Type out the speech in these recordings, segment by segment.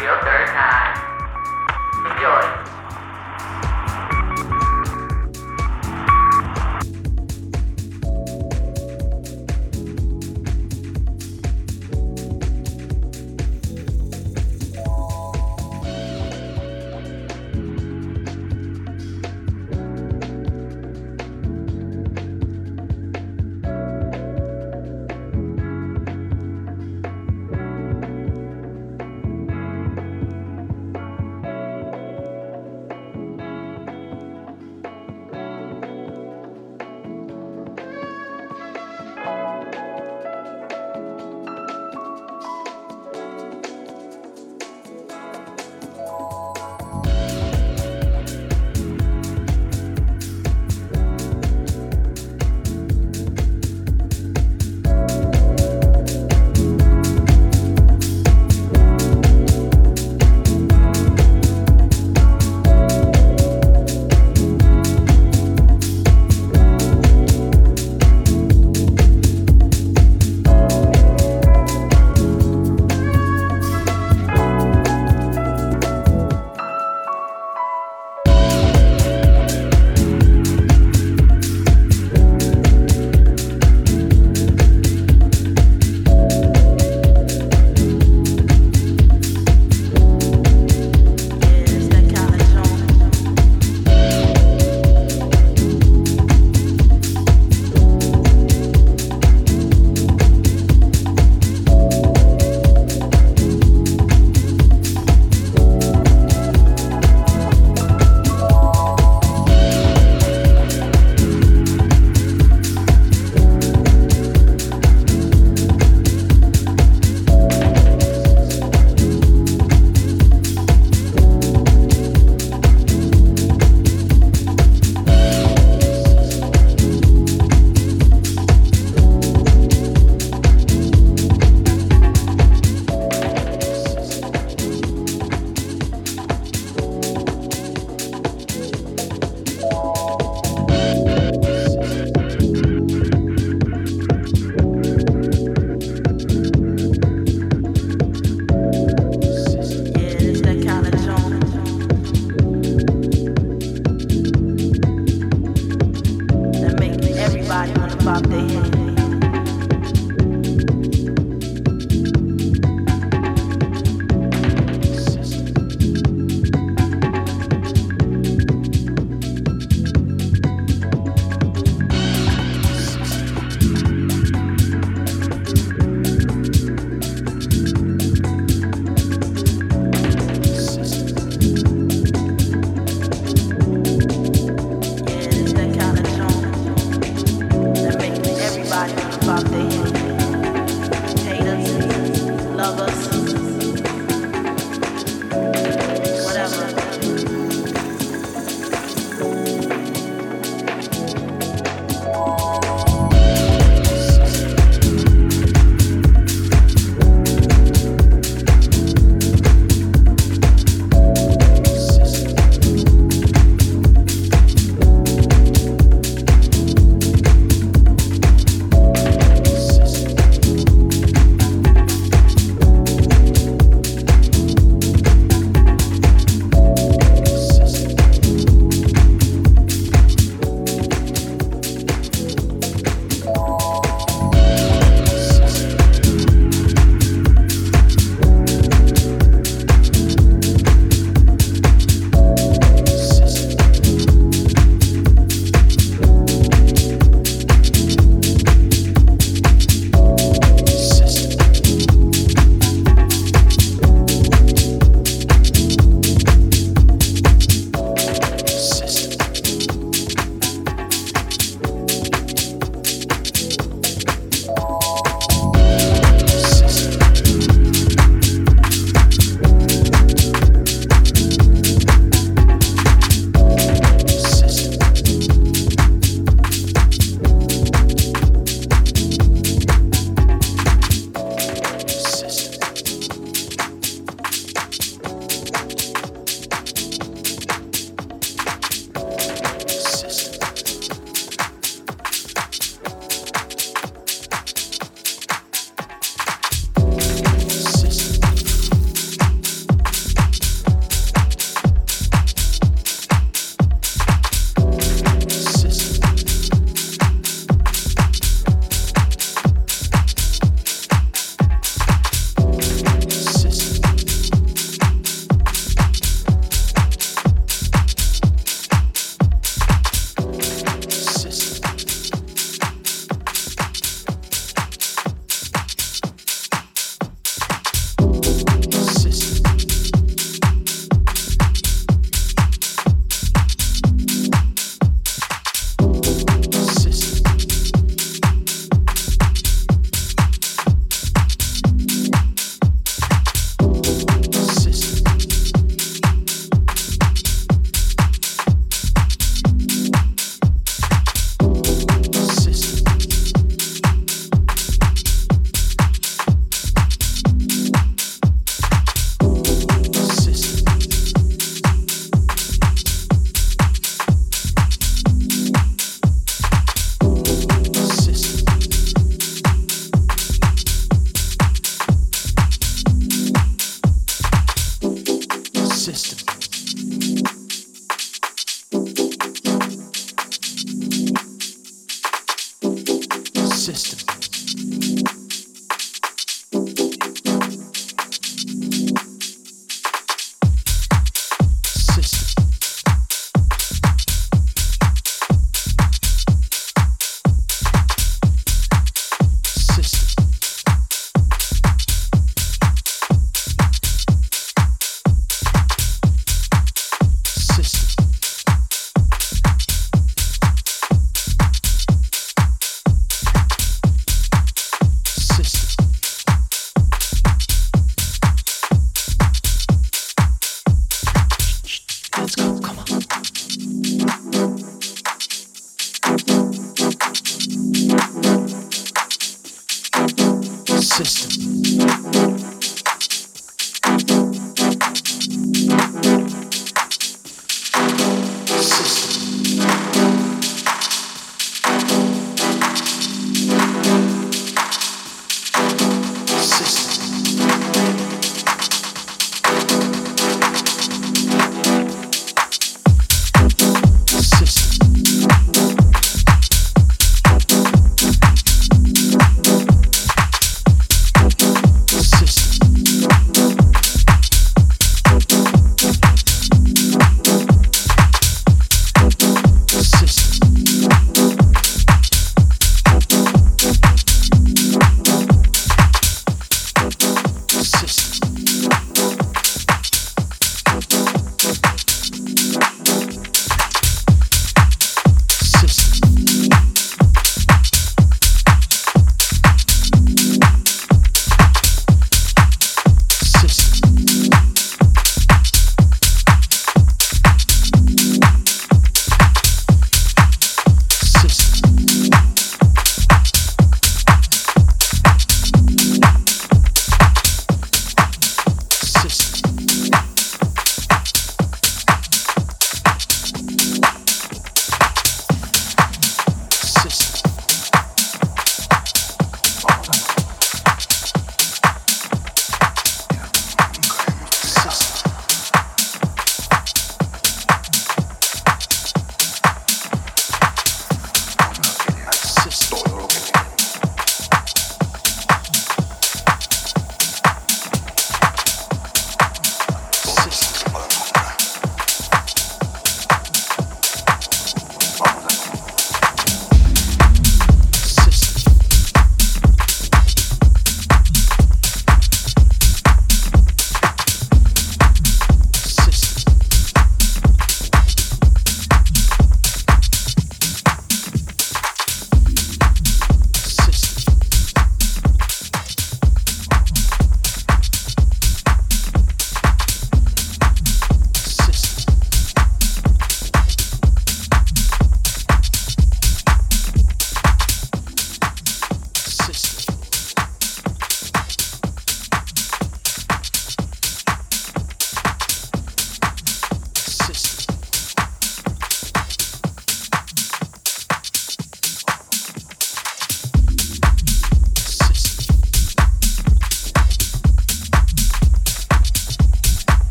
Your Third Time.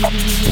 Thank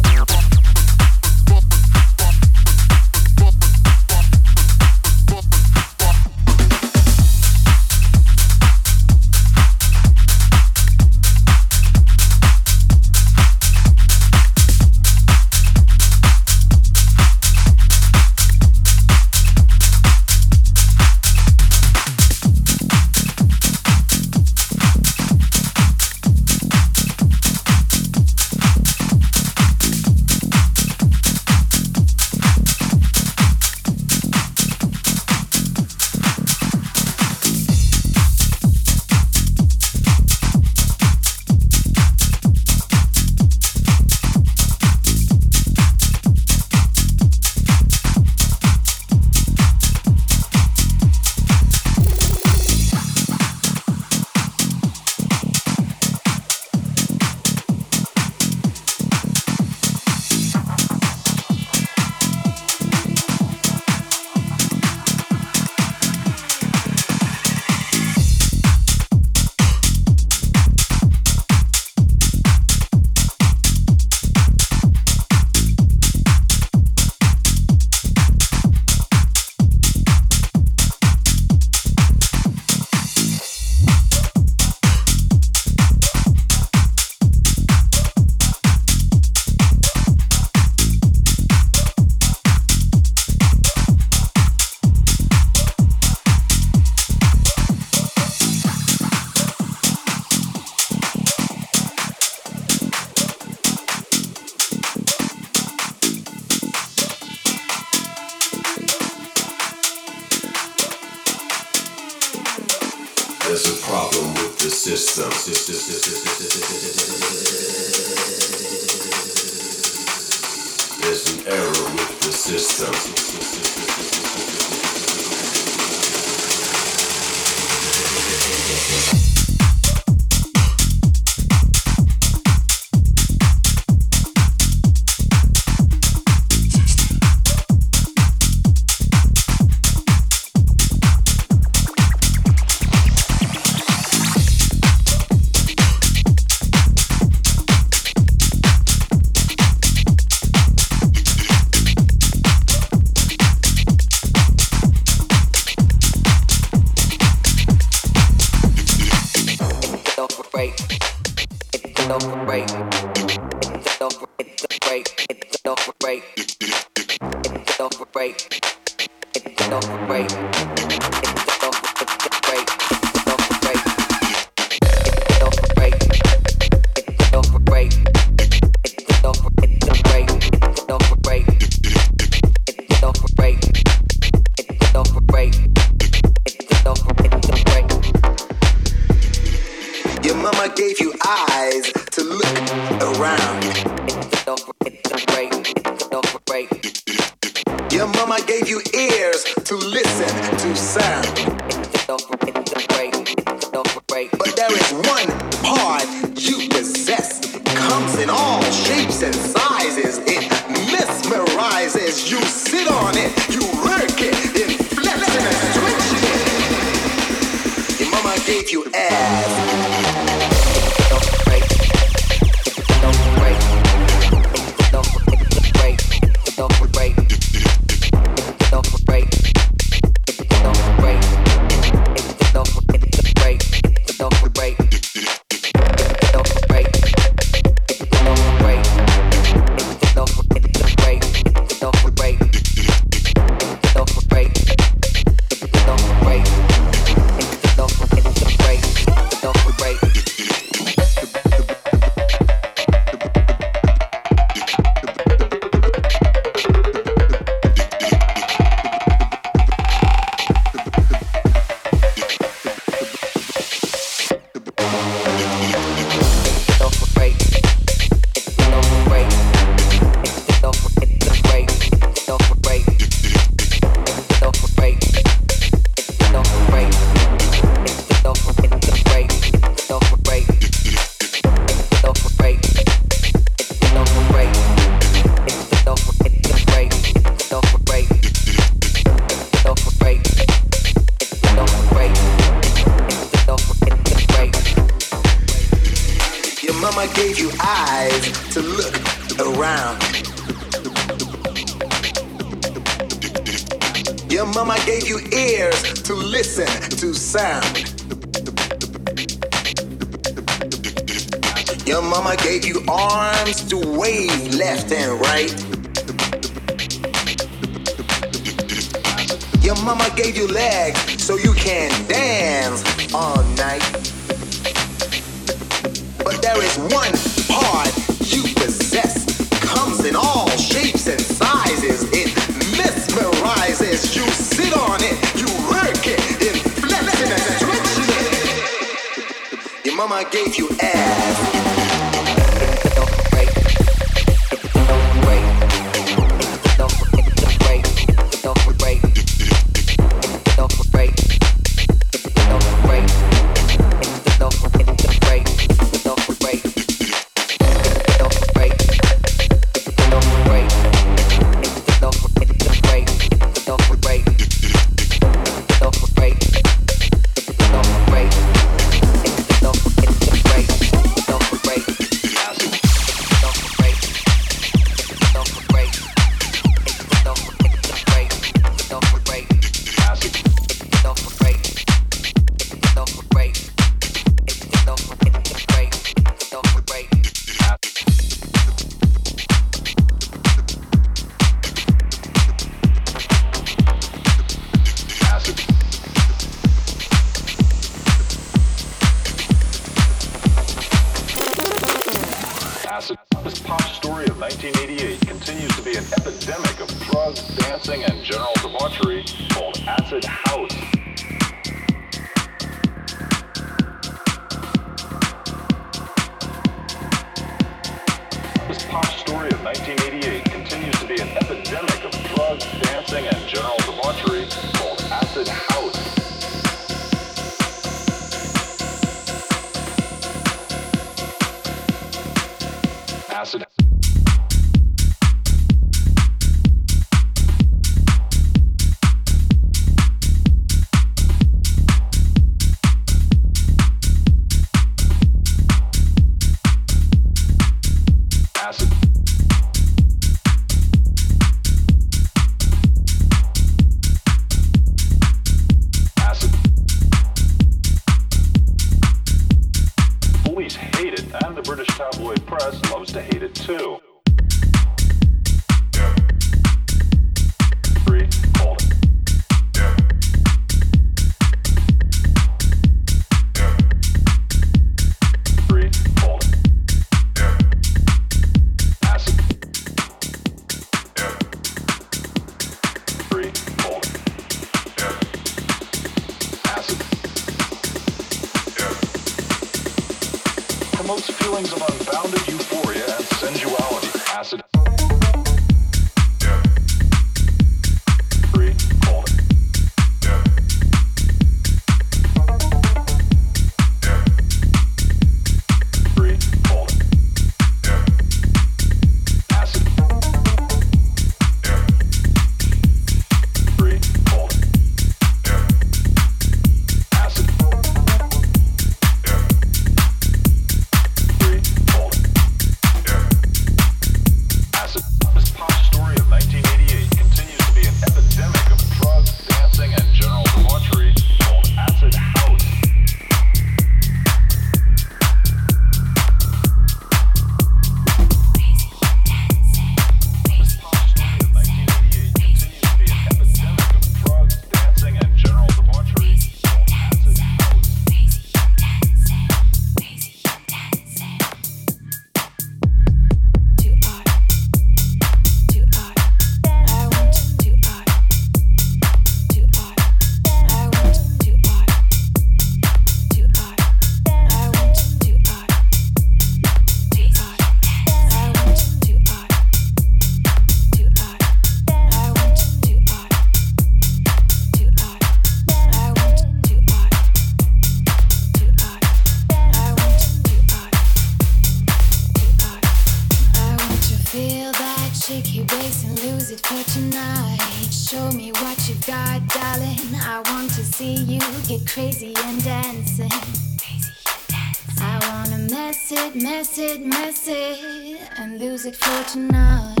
it, mess it, mess it, and lose it for tonight.